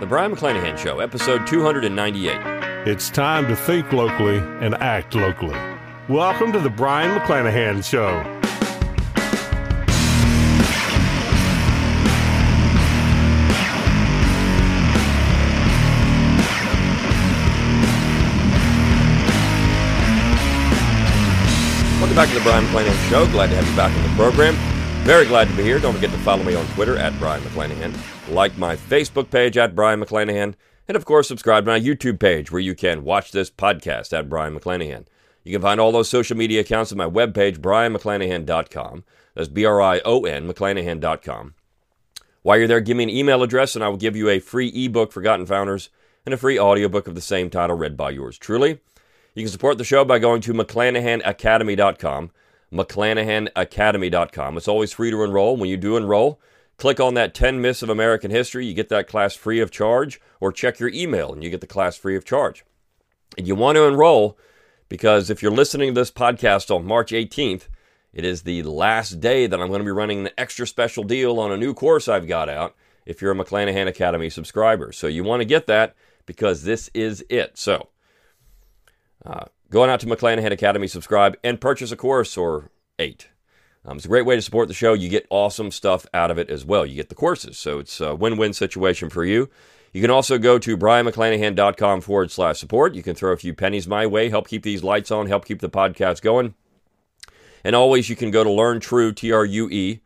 The Brion McClanahan Show, episode 298. It's time to think locally and act locally. Welcome to the Brion McClanahan Show. Welcome back to the Brion McClanahan Show. Glad to have you back in the program. Very glad to be here. Don't forget to follow me on Twitter at Brion McClanahan. Like my Facebook page at Brion McClanahan. And of course, subscribe to my YouTube page where you can watch this podcast at Brion McClanahan. You can find all those social media accounts at my webpage, brionmcclanahan.com. That's B R I O N, McClanahan.com. While you're there, give me an email address and I will give you a free ebook, Forgotten Founders, and a free audiobook of the same title read by yours truly. You can support the show by going to McClanahanacademy.com. McClanahanacademy.com. It's always free to enroll. When you do enroll, click on that 10 Myths of American History. You get that class free of charge, or check your email and you get the class free of charge. And you want to enroll because if you're listening to this podcast on March 18th, it is the last day that I'm going to be running an extra special deal on a new course I've got out if you're a McClanahan Academy subscriber. So you want to get that because this is it. So, uh, going out to McClanahan Academy, subscribe, and purchase a course or eight. Um, it's a great way to support the show. You get awesome stuff out of it as well. You get the courses, so it's a win win situation for you. You can also go to brionmcclanahan.com forward slash support. You can throw a few pennies my way, help keep these lights on, help keep the podcast going. And always, you can go to Learn True, T R U E,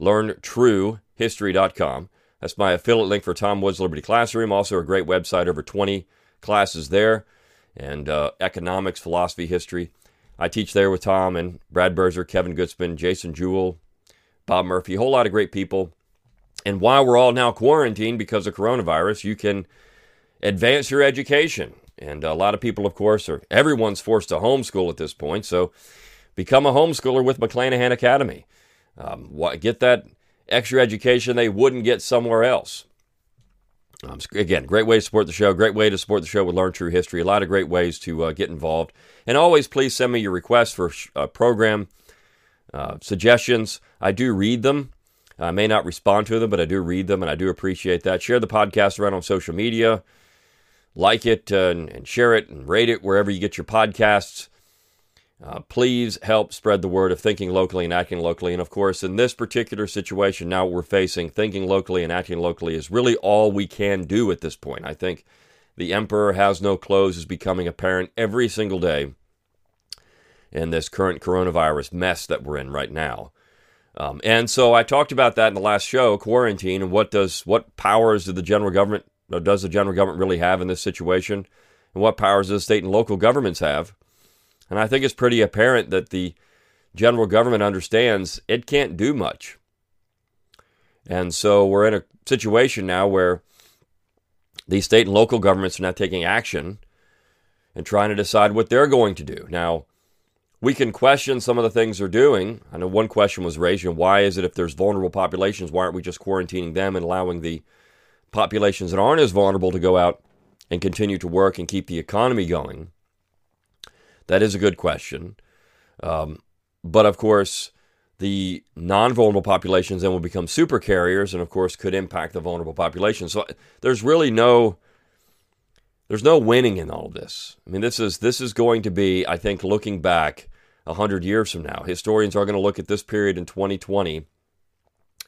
learntruehistory.com. That's my affiliate link for Tom Woods Liberty Classroom. Also, a great website, over 20 classes there, and uh, economics, philosophy, history. I teach there with Tom and Brad Birzer, Kevin Gutzman, Jason Jewell, Bob Murphy, a whole lot of great people. And while we're all now quarantined because of coronavirus, you can advance your education. And a lot of people, of course, are everyone's forced to homeschool at this point. So become a homeschooler with McClanahan Academy. Um, get that extra education they wouldn't get somewhere else. Um, again, great way to support the show. Great way to support the show with Learn True History. A lot of great ways to uh, get involved. And always, please send me your requests for uh, program uh, suggestions. I do read them. I may not respond to them, but I do read them, and I do appreciate that. Share the podcast around on social media. Like it uh, and, and share it and rate it wherever you get your podcasts. Uh, please help spread the word of thinking locally and acting locally. And of course, in this particular situation, now we're facing thinking locally and acting locally is really all we can do at this point. I think the emperor has no clothes is becoming apparent every single day in this current coronavirus mess that we're in right now. Um, and so I talked about that in the last show, quarantine, and what does what powers do the general government does the general government really have in this situation, and what powers does the state and local governments have? And I think it's pretty apparent that the general government understands it can't do much. And so we're in a situation now where these state and local governments are now taking action and trying to decide what they're going to do. Now, we can question some of the things they're doing. I know one question was raised, you know, why is it if there's vulnerable populations, why aren't we just quarantining them and allowing the populations that aren't as vulnerable to go out and continue to work and keep the economy going? That is a good question. Um, but of course, the non vulnerable populations then will become super carriers and, of course, could impact the vulnerable population. So there's really no. There's no winning in all of this. I mean, this is this is going to be, I think, looking back hundred years from now, historians are going to look at this period in 2020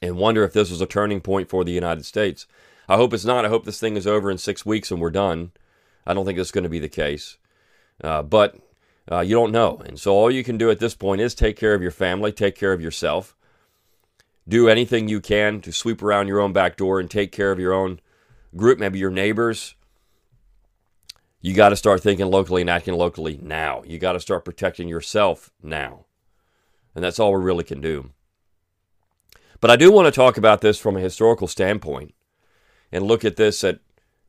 and wonder if this was a turning point for the United States. I hope it's not. I hope this thing is over in six weeks and we're done. I don't think that's going to be the case. Uh, but uh, you don't know. And so all you can do at this point is take care of your family, take care of yourself, do anything you can to sweep around your own back door and take care of your own group, maybe your neighbors. You got to start thinking locally and acting locally now. You got to start protecting yourself now. And that's all we really can do. But I do want to talk about this from a historical standpoint and look at this at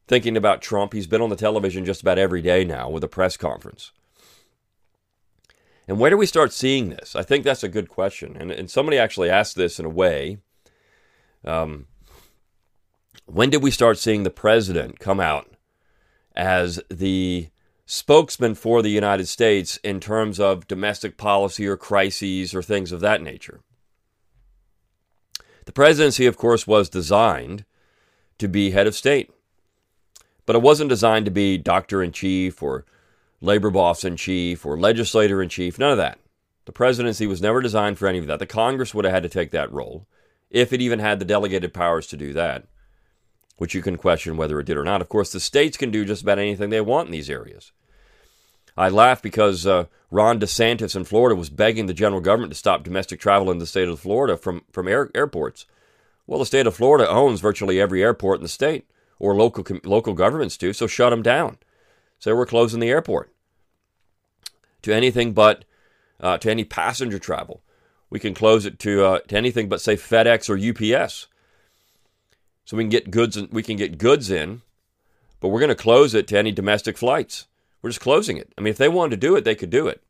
thinking about Trump. He's been on the television just about every day now with a press conference. And where do we start seeing this? I think that's a good question. And, and somebody actually asked this in a way. Um, when did we start seeing the president come out as the spokesman for the United States in terms of domestic policy or crises or things of that nature? The presidency, of course, was designed to be head of state. But it wasn't designed to be doctor in chief or labor boss in chief or legislator in chief, none of that. The presidency was never designed for any of that. The Congress would have had to take that role if it even had the delegated powers to do that, which you can question whether it did or not. Of course, the states can do just about anything they want in these areas. I laugh because uh, Ron DeSantis in Florida was begging the general government to stop domestic travel in the state of Florida from, from air, airports. Well, the state of Florida owns virtually every airport in the state, or local, local governments do, so shut them down. So we're closing the airport to anything but uh, to any passenger travel. We can close it to, uh, to anything but say FedEx or UPS. So we can get goods in, we can get goods in, but we're going to close it to any domestic flights. We're just closing it. I mean, if they wanted to do it, they could do it.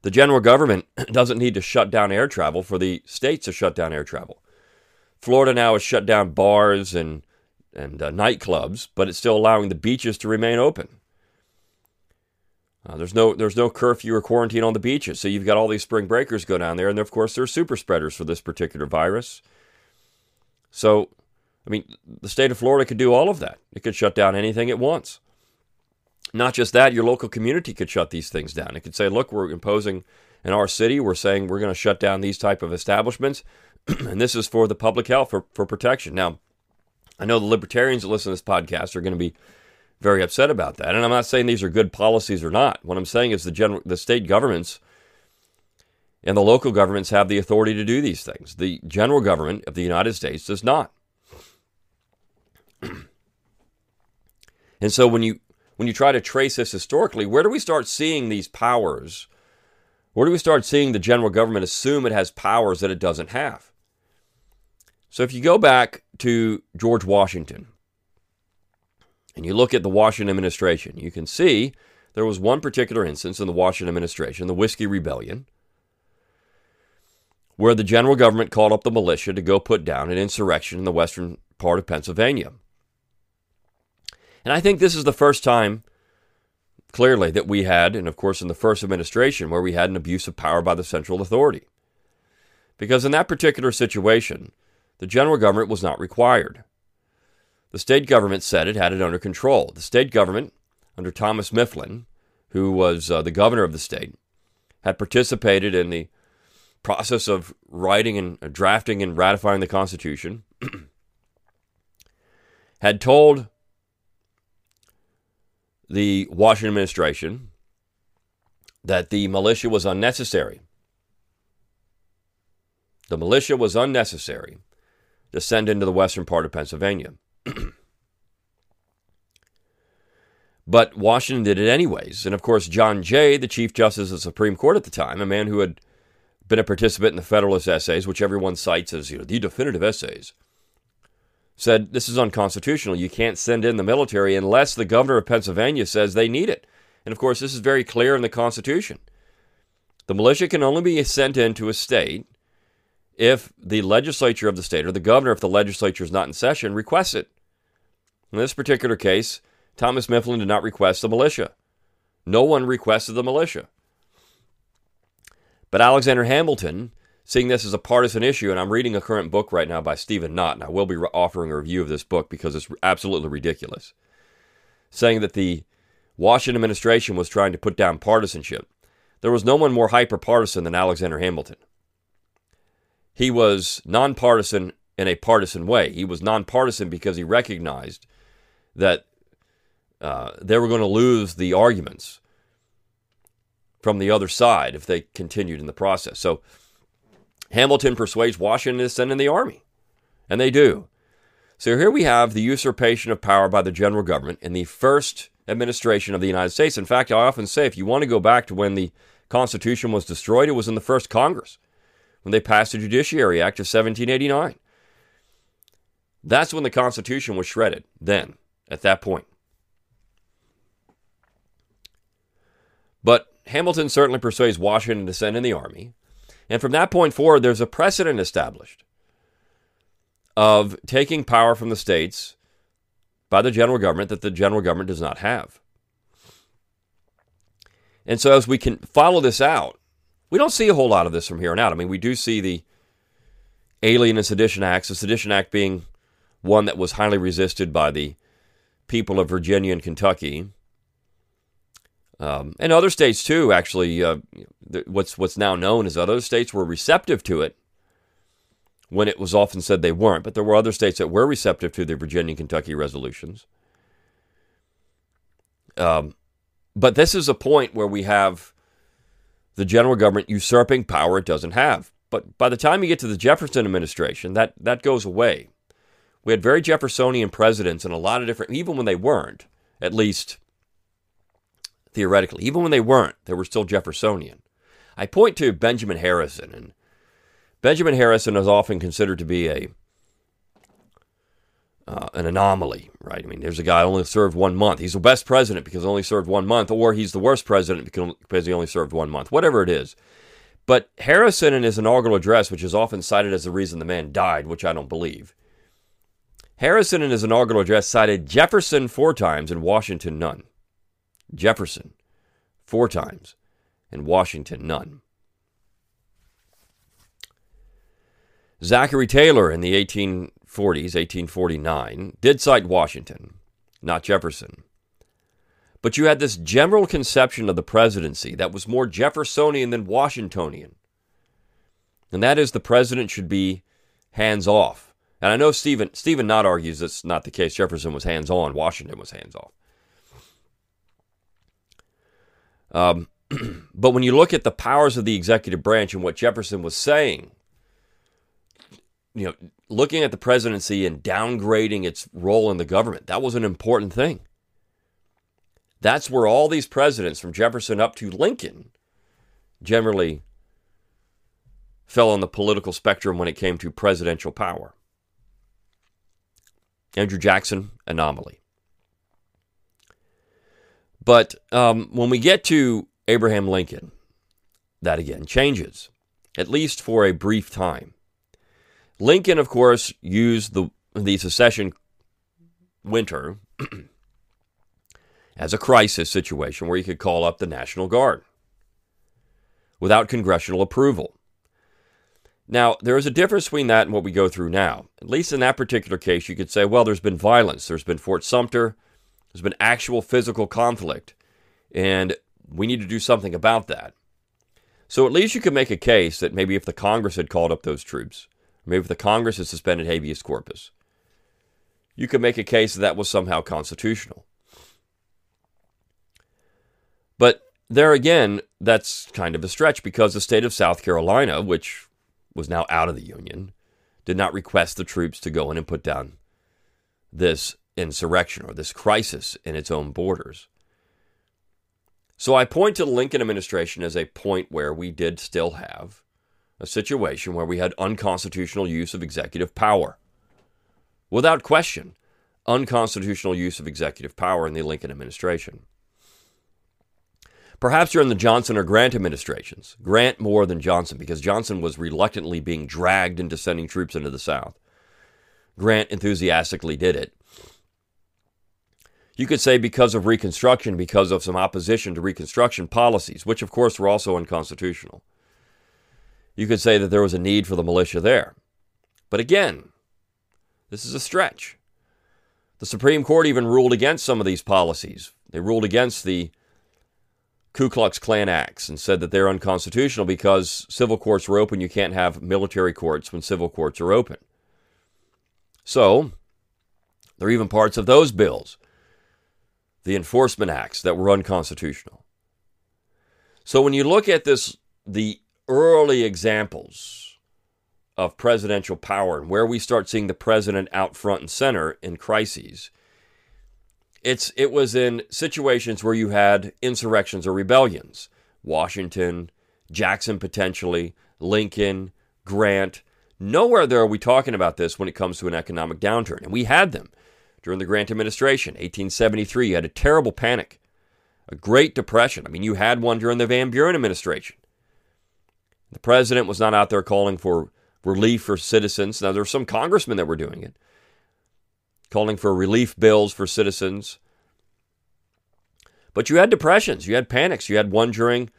The general government doesn't need to shut down air travel for the states to shut down air travel. Florida now has shut down bars and and uh, nightclubs, but it's still allowing the beaches to remain open. Uh, there's no there's no curfew or quarantine on the beaches, so you've got all these spring breakers go down there, and of course they're super spreaders for this particular virus. So, I mean, the state of Florida could do all of that. It could shut down anything it wants. Not just that, your local community could shut these things down. It could say, look, we're imposing in our city, we're saying we're going to shut down these type of establishments, and this is for the public health, for, for protection. Now, I know the libertarians that listen to this podcast are going to be very upset about that. And I'm not saying these are good policies or not. What I'm saying is the general, the state governments and the local governments have the authority to do these things. The general government of the United States does not. and so when you when you try to trace this historically, where do we start seeing these powers? Where do we start seeing the general government assume it has powers that it doesn't have? So if you go back to George Washington and you look at the Washington administration, you can see there was one particular instance in the Washington administration, the Whiskey Rebellion, where the general government called up the militia to go put down an insurrection in the western part of Pennsylvania. And I think this is the first time, clearly, that we had, and of course in the first administration, where we had an abuse of power by the central authority. Because in that particular situation, the general government was not required. The state government said it had it under control. The state government, under Thomas Mifflin, who was uh, the governor of the state, had participated in the process of writing and uh, drafting and ratifying the Constitution, had told the Washington administration that the militia was unnecessary. The militia was unnecessary to send into the western part of Pennsylvania. but Washington did it anyways. And of course, John Jay, the Chief Justice of the Supreme Court at the time, a man who had been a participant in the Federalist Essays, which everyone cites as you know, the definitive essays, said this is unconstitutional. You can't send in the military unless the governor of Pennsylvania says they need it. And of course, this is very clear in the Constitution. The militia can only be sent into a state if the legislature of the state or the governor, if the legislature is not in session, requests it. In this particular case, Thomas Mifflin did not request the militia. No one requested the militia. But Alexander Hamilton seeing this as a partisan issue, and I'm reading a current book right now by Stephen Knott, and I will be offering a review of this book because it's absolutely ridiculous, saying that the Washington administration was trying to put down partisanship. There was no one more hyper partisan than Alexander Hamilton. He was nonpartisan in a partisan way. He was nonpartisan because he recognized that uh, they were going to lose the arguments from the other side if they continued in the process. So, Hamilton persuades Washington to send in the army, and they do. So here we have the usurpation of power by the general government in the first administration of the United States. In fact, I often say if you want to go back to when the Constitution was destroyed, it was in the first Congress when they passed the Judiciary Act of 1789. That's when the Constitution was shredded, then, at that point. But Hamilton certainly persuades Washington to send in the army. And from that point forward, there's a precedent established of taking power from the states by the general government that the general government does not have. And so, as we can follow this out, we don't see a whole lot of this from here on out. I mean, we do see the Alien and Sedition Acts, the Sedition Act being one that was highly resisted by the people of Virginia and Kentucky, um, and other states too. Actually, uh, what's what's now known as other states were receptive to it when it was often said they weren't. But there were other states that were receptive to the Virginia and Kentucky resolutions. Um, but this is a point where we have the general government usurping power it doesn't have. But by the time you get to the Jefferson administration, that, that goes away. We had very Jeffersonian presidents and a lot of different, even when they weren't, at least theoretically, even when they weren't, they were still Jeffersonian. I point to Benjamin Harrison, and Benjamin Harrison is often considered to be a uh, an anomaly, right? I mean, there's a guy only served one month. He's the best president because he only served one month, or he's the worst president because he only served one month, whatever it is. But Harrison, in his inaugural address, which is often cited as the reason the man died, which I don't believe, Harrison, in his inaugural address, cited Jefferson four times and Washington none. Jefferson four times and Washington none. Zachary Taylor in the 1840s, 1849, did cite Washington, not Jefferson. But you had this general conception of the presidency that was more Jeffersonian than Washingtonian. And that is the president should be hands off. And I know Stephen Stephen Knott argues that's not the case. Jefferson was hands on, Washington was hands off. Um, but when you look at the powers of the executive branch and what Jefferson was saying you know, looking at the presidency and downgrading its role in the government, that was an important thing. That's where all these presidents from Jefferson up to Lincoln generally fell on the political spectrum when it came to presidential power. Andrew Jackson, anomaly. But um, when we get to Abraham Lincoln, that again changes, at least for a brief time. Lincoln, of course, used the, the secession winter as a crisis situation where he could call up the National Guard without congressional approval. Now, there is a difference between that and what we go through now. At least in that particular case, you could say, well, there's been violence. There's been Fort Sumter. There's been actual physical conflict. And we need to do something about that. So at least you could make a case that maybe if the Congress had called up those troops, if the Congress had suspended habeas corpus, you could make a case that that was somehow constitutional. But there again, that's kind of a stretch because the state of South Carolina, which was now out of the Union, did not request the troops to go in and put down this insurrection or this crisis in its own borders. So I point to the Lincoln administration as a point where we did still have a situation where we had unconstitutional use of executive power. Without question, unconstitutional use of executive power in the Lincoln administration. Perhaps during the Johnson or Grant administrations, Grant more than Johnson, because Johnson was reluctantly being dragged into sending troops into the South. Grant enthusiastically did it. You could say because of Reconstruction, because of some opposition to Reconstruction policies, which of course were also unconstitutional you could say that there was a need for the militia there. But again, this is a stretch. The Supreme Court even ruled against some of these policies. They ruled against the Ku Klux Klan acts and said that they're unconstitutional because civil courts are open. You can't have military courts when civil courts are open. So, there are even parts of those bills, the enforcement acts, that were unconstitutional. So, when you look at this, the early examples of presidential power and where we start seeing the president out front and center in crises. It's it was in situations where you had insurrections or rebellions. Washington, Jackson potentially, Lincoln, Grant. Nowhere there are we talking about this when it comes to an economic downturn. And we had them during the Grant administration, 1873. You had a terrible panic, a Great Depression. I mean, you had one during the Van Buren administration. The president was not out there calling for relief for citizens. Now, there were some congressmen that were doing it, calling for relief bills for citizens. But you had depressions, you had panics. You had one during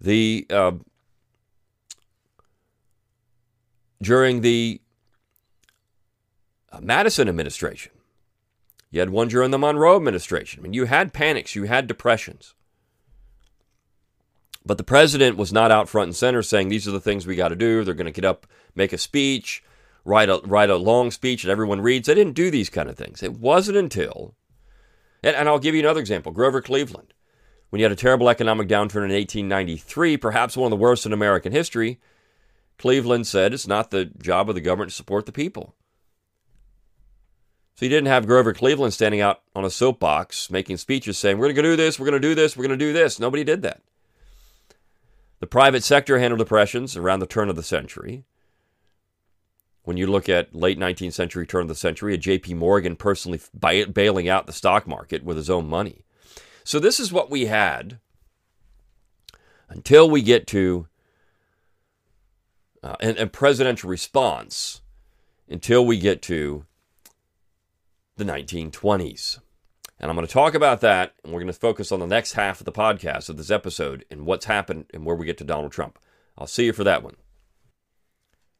the uh, during the uh, Madison administration. You had one during the Monroe administration. I mean, you had panics, you had depressions. But the president was not out front and center saying these are the things we got to do. They're going to get up, make a speech, write a write a long speech that everyone reads. They didn't do these kind of things. It wasn't until, and, and I'll give you another example: Grover Cleveland, when you had a terrible economic downturn in 1893, perhaps one of the worst in American history. Cleveland said it's not the job of the government to support the people. So you didn't have Grover Cleveland standing out on a soapbox making speeches saying, We're going to do this, we're going to do this, we're going to do this. Nobody did that. The private sector handled depressions around the turn of the century. When you look at late 19th century, turn of the century, a J.P. Morgan personally bailing out the stock market with his own money. So this is what we had until we get to uh, and, and presidential response until we get to the 1920s. And I'm going to talk about that, and we're going to focus on the next half of the podcast of this episode and what's happened and where we get to Donald Trump. I'll see you for that one.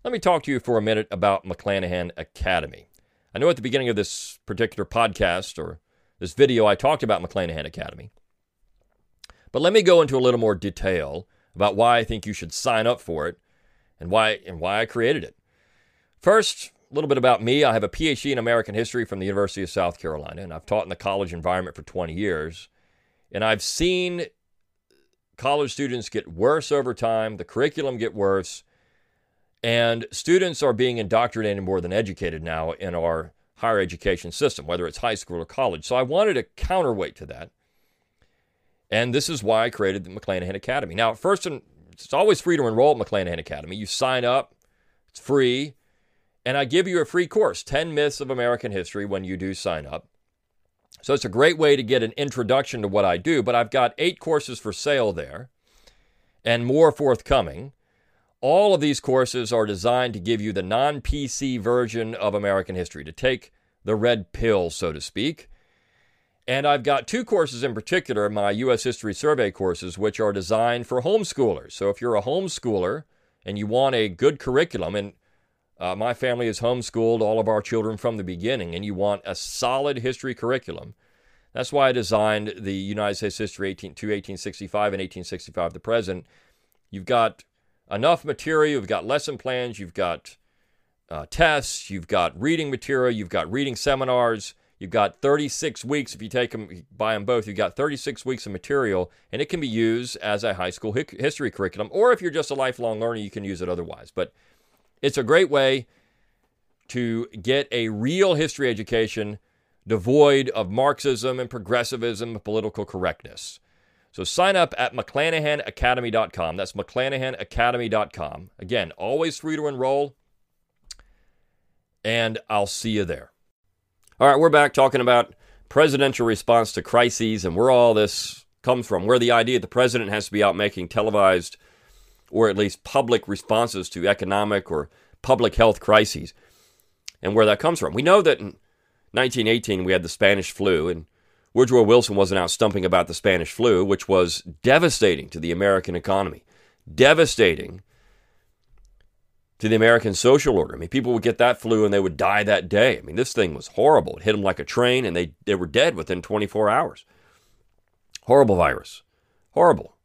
Let me talk to you for a minute about McClanahan Academy. I know at the beginning of this particular podcast or this video, I talked about McClanahan Academy. But let me go into a little more detail about why I think you should sign up for it and why and why I created it. First, a little bit about me. I have a PhD in American history from the University of South Carolina, and I've taught in the college environment for 20 years. And I've seen college students get worse over time, the curriculum get worse, and students are being indoctrinated more than educated now in our higher education system, whether it's high school or college. So I wanted a counterweight to that. And this is why I created the McClanahan Academy. Now, first, and it's always free to enroll at McClanahan Academy. You sign up, it's free. And I give you a free course 10 Myths of American History when you do sign up. So it's a great way to get an introduction to what I do, but I've got eight courses for sale there and more forthcoming. All of these courses are designed to give you the non PC version of American history, to take the red pill, so to speak. And I've got two courses in particular, my U.S. History Survey courses, which are designed for homeschoolers. So if you're a homeschooler and you want a good curriculum, and uh, my family has homeschooled all of our children from the beginning, and you want a solid history curriculum. That's why I designed the United States History 18, to 1865 and 1865 to the present. You've got enough material, you've got lesson plans, you've got uh, tests, you've got reading material, you've got reading seminars, you've got 36 weeks. If you take them, buy them both, you've got 36 weeks of material, and it can be used as a high school history curriculum. Or if you're just a lifelong learner, you can use it otherwise. But it's a great way to get a real history education devoid of Marxism and progressivism and political correctness. So sign up at McClanahanacademy.com. That's McClanahanacademy.com. Again, always free to enroll. And I'll see you there. All right, we're back talking about presidential response to crises and where all this comes from, where the idea that the president has to be out making televised or at least public responses to economic or public health crises, and where that comes from. We know that in 1918 we had the Spanish flu, and Woodrow Wilson wasn't out stumping about the Spanish flu, which was devastating to the American economy, devastating to the American social order. I mean, people would get that flu and they would die that day. I mean, this thing was horrible. It hit them like a train, and they, they were dead within 24 hours. Horrible virus. Horrible.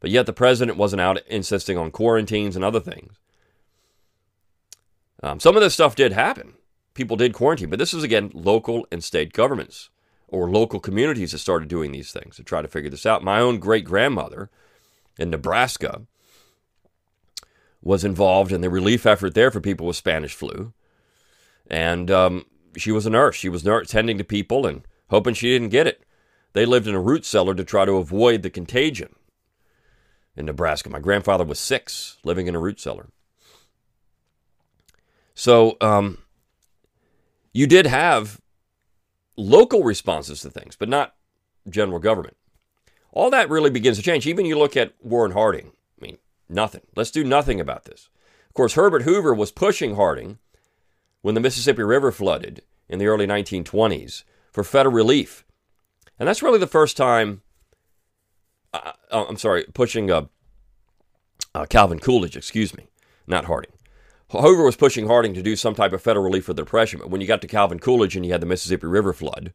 But yet the president wasn't out insisting on quarantines and other things. Um, some of this stuff did happen. People did quarantine, but this is again local and state governments or local communities that started doing these things to try to figure this out. My own great grandmother in Nebraska was involved in the relief effort there for people with Spanish flu. And um, she was a nurse. She was tending to people and hoping she didn't get it. They lived in a root cellar to try to avoid the contagion in Nebraska. My grandfather was six, living in a root cellar. So um, you did have local responses to things, but not general government. All that really begins to change. Even you look at Warren Harding. I mean, nothing. Let's do nothing about this. Of course, Herbert Hoover was pushing Harding when the Mississippi River flooded in the early 1920s for federal relief. And that's really the first time uh, I'm sorry, pushing uh, uh, Calvin Coolidge, excuse me, not Harding. Hoover was pushing Harding to do some type of federal relief for the Depression, but when you got to Calvin Coolidge and you had the Mississippi River flood,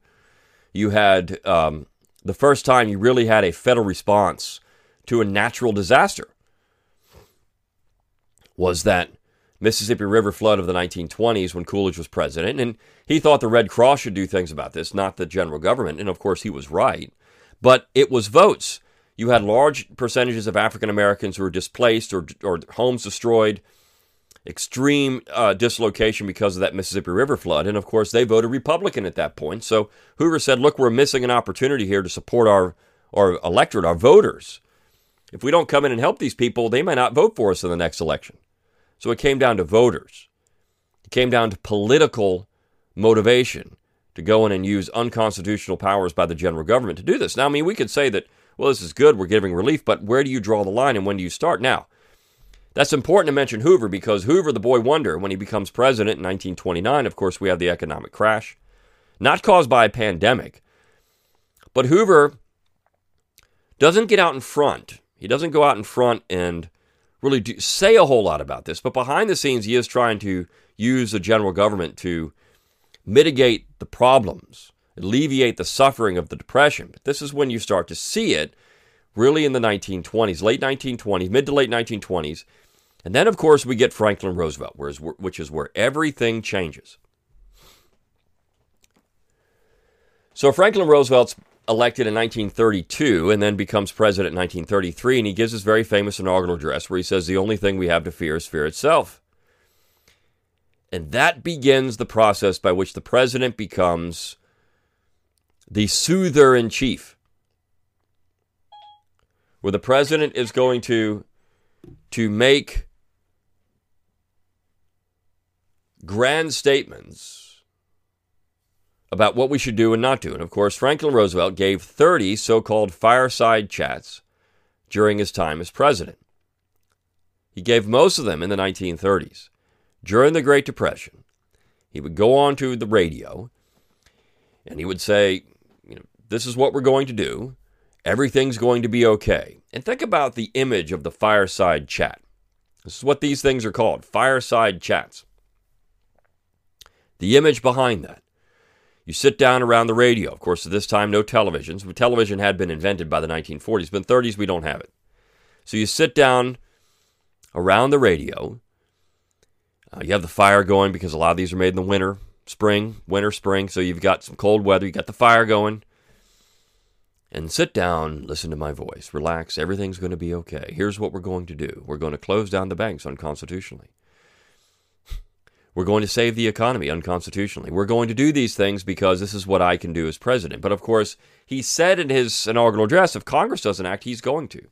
you had um, the first time you really had a federal response to a natural disaster was that Mississippi River flood of the 1920s when Coolidge was president. And he thought the Red Cross should do things about this, not the general government. And of course, he was right. But it was votes. You had large percentages of African Americans who were displaced or, or homes destroyed, extreme uh, dislocation because of that Mississippi River flood. And of course, they voted Republican at that point. So Hoover said, look, we're missing an opportunity here to support our, our electorate, our voters. If we don't come in and help these people, they may not vote for us in the next election. So it came down to voters. It came down to political motivation to go in and use unconstitutional powers by the general government to do this. Now, I mean, we could say that, well, this is good, we're giving relief, but where do you draw the line and when do you start? Now, that's important to mention Hoover because Hoover, the boy wonder, when he becomes president in 1929, of course, we have the economic crash, not caused by a pandemic, but Hoover doesn't get out in front. He doesn't go out in front and really do, say a whole lot about this, but behind the scenes, he is trying to use the general government to mitigate the problems, alleviate the suffering of the Depression. But this is when you start to see it really in the 1920s, late 1920s, mid to late 1920s. And then, of course, we get Franklin Roosevelt, which is where everything changes. So, Franklin Roosevelt's elected in 1932 and then becomes president in 1933. And he gives his very famous inaugural address where he says, The only thing we have to fear is fear itself. And that begins the process by which the president becomes the soother in chief, where the president is going to, to make grand statements about what we should do and not do. And of course, Franklin Roosevelt gave 30 so called fireside chats during his time as president. He gave most of them in the 1930s. During the Great Depression, he would go on to the radio and he would say, this is what we're going to do. Everything's going to be okay. And think about the image of the fireside chat. This is what these things are called fireside chats. The image behind that you sit down around the radio. Of course, at this time, no televisions. Television had been invented by the 1940s, but in the 30s, we don't have it. So you sit down around the radio. Uh, you have the fire going because a lot of these are made in the winter, spring, winter, spring. So you've got some cold weather. You got the fire going. And sit down, listen to my voice, relax. Everything's going to be okay. Here's what we're going to do we're going to close down the banks unconstitutionally. We're going to save the economy unconstitutionally. We're going to do these things because this is what I can do as president. But of course, he said in his inaugural address if Congress doesn't act, he's going to.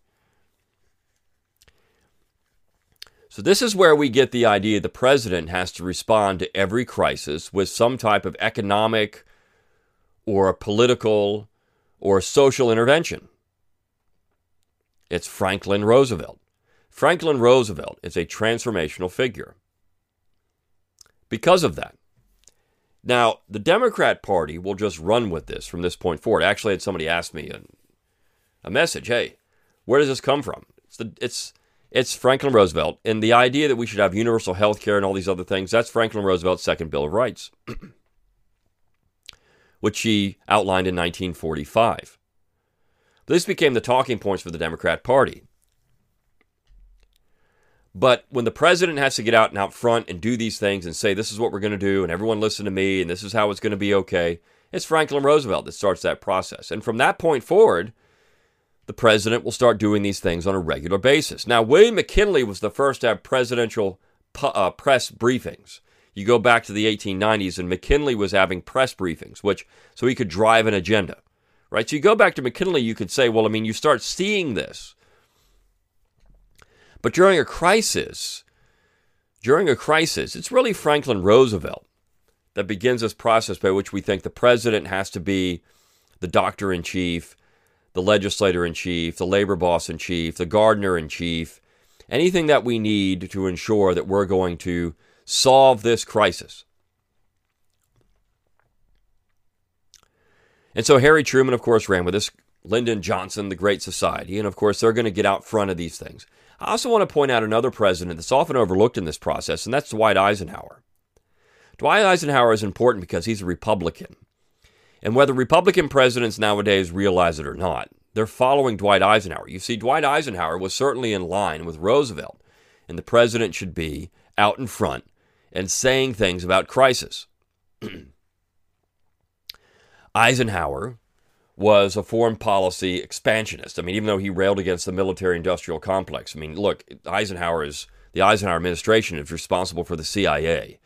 So, this is where we get the idea the president has to respond to every crisis with some type of economic or a political or social intervention. It's Franklin Roosevelt. Franklin Roosevelt is a transformational figure because of that. Now, the Democrat Party will just run with this from this point forward. Actually, had somebody ask me a, a message, "Hey, where does this come from?" It's the it's it's Franklin Roosevelt, and the idea that we should have universal health care and all these other things. That's Franklin Roosevelt's Second Bill of Rights, which he outlined in 1945. This became the talking points for the Democrat Party. But when the president has to get out and out front and do these things and say, this is what we're going to do, and everyone listen to me, and this is how it's going to be okay, it's Franklin Roosevelt that starts that process. And from that point forward, the president will start doing these things on a regular basis. Now, William McKinley was the first to have presidential uh, press briefings. You go back to the 1890s, and McKinley was having press briefings, which so he could drive an agenda, right? So you go back to McKinley, you could say, well, I mean, you start seeing this but during a crisis, during a crisis, it's really Franklin Roosevelt that begins this process by which we think the president has to be the doctor in chief, the legislator in chief, the labor boss in chief, the gardener in chief, anything that we need to ensure that we're going to solve this crisis. And so Harry Truman, of course, ran with this Lyndon Johnson, the Great Society, and of course, they're going to get out front of these things. I also want to point out another president that's often overlooked in this process, and that's Dwight Eisenhower. Dwight Eisenhower is important because he's a Republican. And whether Republican presidents nowadays realize it or not, they're following Dwight Eisenhower. You see, Dwight Eisenhower was certainly in line with Roosevelt, and the president should be out in front and saying things about crisis. Eisenhower was a foreign policy expansionist. I mean, even though he railed against the military industrial complex, I mean, look, Eisenhower is the Eisenhower administration is responsible for the CIA,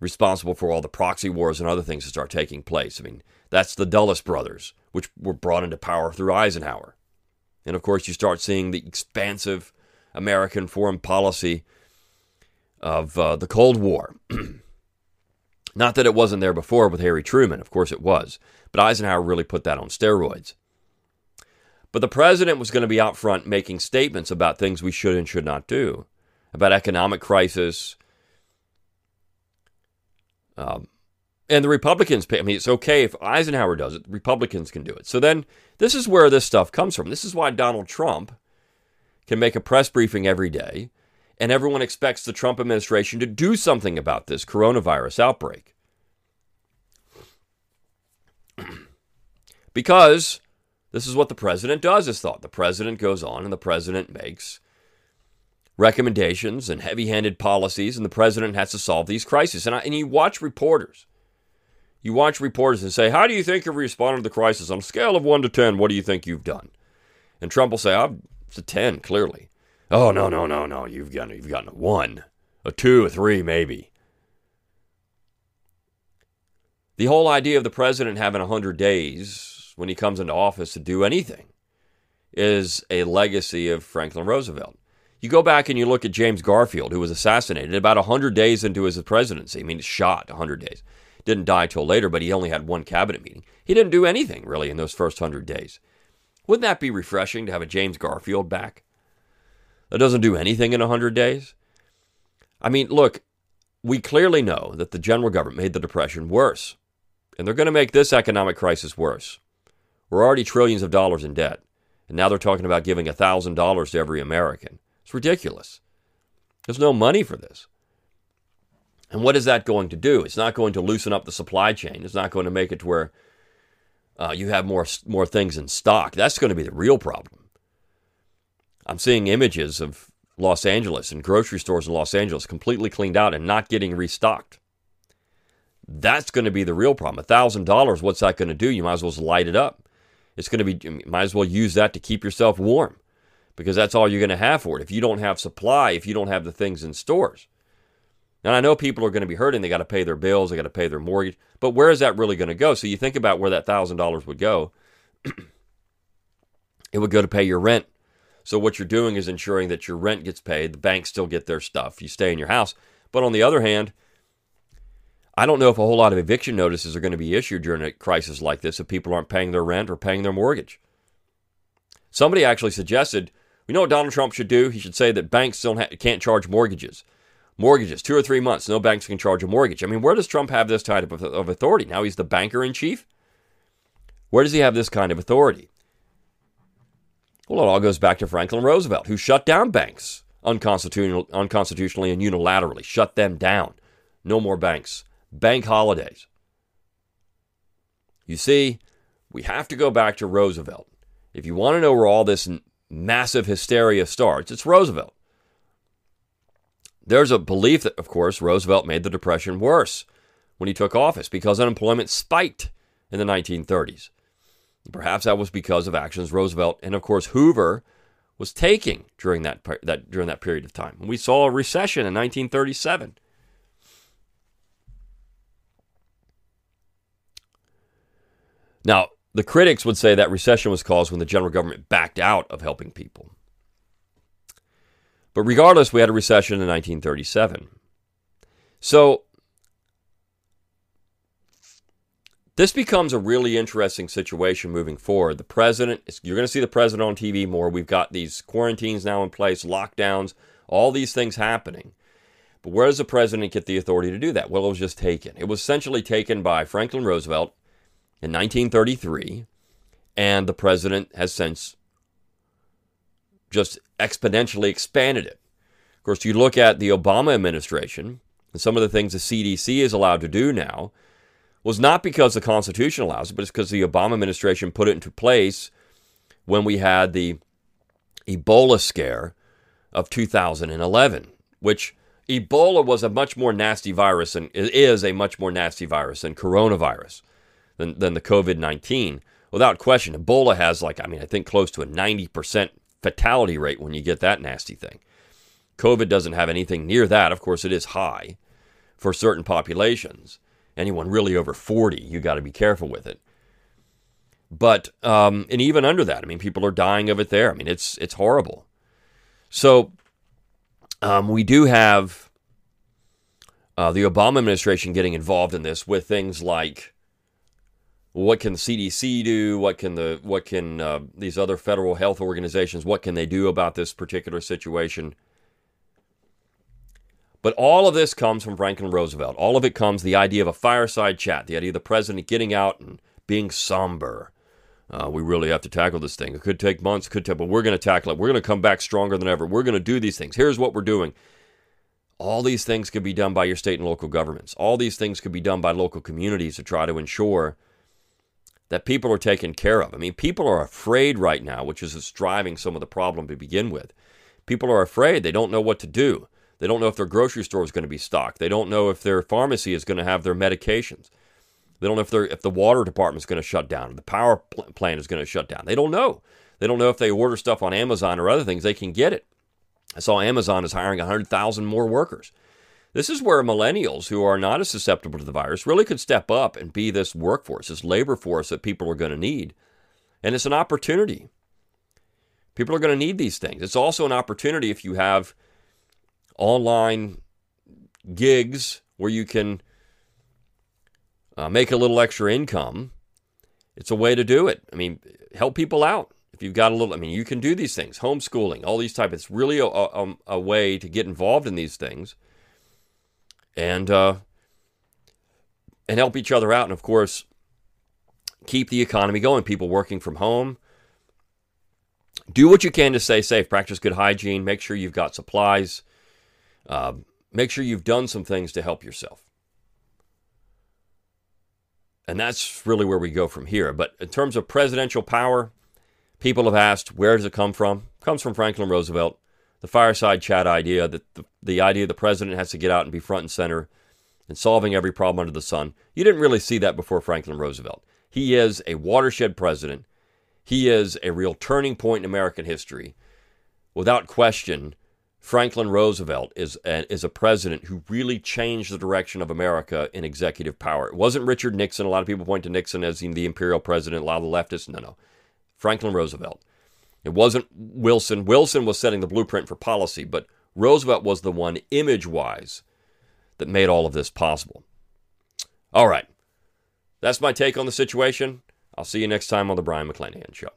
responsible for all the proxy wars and other things that start taking place. I mean, that's the Dulles brothers, which were brought into power through Eisenhower. And of course, you start seeing the expansive American foreign policy of uh, the Cold War. Not that it wasn't there before with Harry Truman, of course it was, but Eisenhower really put that on steroids. But the president was going to be out front making statements about things we should and should not do, about economic crisis. Um, and the Republicans, I mean, it's okay if Eisenhower does it, Republicans can do it. So then this is where this stuff comes from. This is why Donald Trump can make a press briefing every day and everyone expects the Trump administration to do something about this coronavirus outbreak. because this is what the president does, is thought. The president goes on and the president makes recommendations and heavy handed policies, and the president has to solve these crises. And, I, and you watch reporters. You watch reporters and say, How do you think you've responded to the crisis? On a scale of 1 to 10, what do you think you've done? And Trump will say, oh, It's a 10, clearly. Oh no no no no! You've gotten you've gotten a one, a two, a three, maybe. The whole idea of the president having hundred days when he comes into office to do anything is a legacy of Franklin Roosevelt. You go back and you look at James Garfield, who was assassinated about 100 days into his presidency. I mean, shot 100 days. Didn't die till later, but he only had one cabinet meeting. He didn't do anything really in those first 100 days. Wouldn't that be refreshing to have a James Garfield back? That doesn't do anything in 100 days? I mean, look, we clearly know that the general government made the Depression worse, and they're going to make this economic crisis worse. We're already trillions of dollars in debt, and now they're talking about giving $1,000 to every American. It's ridiculous. There's no money for this. And what is that going to do? It's not going to loosen up the supply chain. It's not going to make it to where uh, you have more more things in stock. That's going to be the real problem. I'm seeing images of Los Angeles and grocery stores in Los Angeles completely cleaned out and not getting restocked. That's going to be the real problem. $1,000, what's that going to do? You might as well light it up. It's going to be, you might as well use that to keep yourself warm because that's all you're going to have for it. If you don't have supply, if you don't have the things in stores. And I know people are going to be hurting. They got to pay their bills, they got to pay their mortgage. But where is that really going to go? So you think about where that $1,000 would go. it would go to pay your rent so what you're doing is ensuring that your rent gets paid, the banks still get their stuff, you stay in your house. But on the other hand, I don't know if a whole lot of eviction notices are going to be issued during a crisis like this if people aren't paying their rent or paying their mortgage. Somebody actually suggested, we know what Donald Trump should do? He should say that banks still ha- can't charge mortgages. Mortgages, two or three months, no banks can charge a mortgage. I mean, where does Trump have this type of, of authority? Now he's the banker in chief? Where does he have this kind of authority? Well, it all goes back to Franklin Roosevelt, who shut down banks unconstitutional, unconstitutionally and unilaterally, shut them down. No more banks. Bank holidays. You see, we have to go back to Roosevelt. If you want to know where all this massive hysteria starts, it's Roosevelt. There's a belief that, of course, Roosevelt made the Depression worse when he took office because unemployment spiked in the 1930s. Perhaps that was because of actions Roosevelt and, of course, Hoover was taking during that, that, during that period of time. We saw a recession in 1937. Now, the critics would say that recession was caused when the general government backed out of helping people. But regardless, we had a recession in 1937. So this becomes a really interesting situation moving forward. The president, you're going to see the president on TV more. We've got these quarantines now in place, lockdowns, all these things happening. But where does the president get the authority to do that? Well, it was just taken. It was essentially taken by Franklin Roosevelt in 1933 And the president has since just exponentially expanded it. Of course, you look at the Obama administration and some of the things the CDC is allowed to do now was not because the Constitution allows it, but it's because the Obama administration put it into place when we had the Ebola scare of 2011, which Ebola was a much more nasty virus and is a much more nasty virus than coronavirus, than, than the COVID 19. Without question, Ebola has like, I mean, I think close to a 90% fatality rate when you get that nasty thing. COVID doesn't have anything near that. Of course, it is high for certain populations. Anyone really over 40, you got to be careful with it. But um, and even under that, I mean, people are dying of it there. I mean, it's it's horrible. So um, we do have uh, the Obama administration getting involved in this with things like what can the CDC do? What can the what can uh, these other federal health organizations? What can they do about this particular situation? But all of this comes from Franklin Roosevelt. All of it comes the idea of a fireside chat, the idea of the president getting out and being somber. Uh, we really have to tackle this thing. It could take months, could take, but we're going to tackle it. We're going to come back stronger than ever. We're going to do these things. Here's what we're doing. All these things could be done by your state and local governments. All these things could be done by local communities to try to ensure that people are taken care of. I mean, people are afraid right now, which is driving some of the problem to begin with. People are afraid. They don't know what to do. They don't know if their grocery store is going to be stocked. They don't know if their pharmacy is going to have their medications. They don't know if, if the water department is going to shut down, the power plant is going to shut down. They don't know. They don't know if they order stuff on Amazon or other things, they can get it. I saw Amazon is hiring 100,000 more workers. This is where millennials who are not as susceptible to the virus really could step up and be this workforce, this labor force that people are going to need. And it's an opportunity. People are going to need these things. It's also an opportunity if you have online gigs where you can uh, make a little extra income. It's a way to do it. I mean, help people out. If you've got a little, I mean, you can do these things, homeschooling, all these types. It's really a, a, a way to get involved in these things and uh, and help each other out, and of course, keep the economy going. People working from home. Do what you can to stay safe. Practice good hygiene. Make sure you've got supplies. Uh, make sure you've done some things to help yourself. And that's really where we go from here. But in terms of presidential power, people have asked, where does it come from? It comes from Franklin Roosevelt the fireside chat idea that the, the idea the president has to get out and be front and center in solving every problem under the sun. You didn't really see that before Franklin Roosevelt. He is a watershed president. He is a real turning point in American history. Without question, Franklin Roosevelt is a, is a president who really changed the direction of America in executive power. It wasn't Richard Nixon. A lot of people point to Nixon as the imperial president, a lot of the leftists. No, no. Franklin Roosevelt. It wasn't Wilson. Wilson was setting the blueprint for policy, but Roosevelt was the one image wise that made all of this possible. All right. That's my take on the situation. I'll see you next time on The Brion McClanahan Show.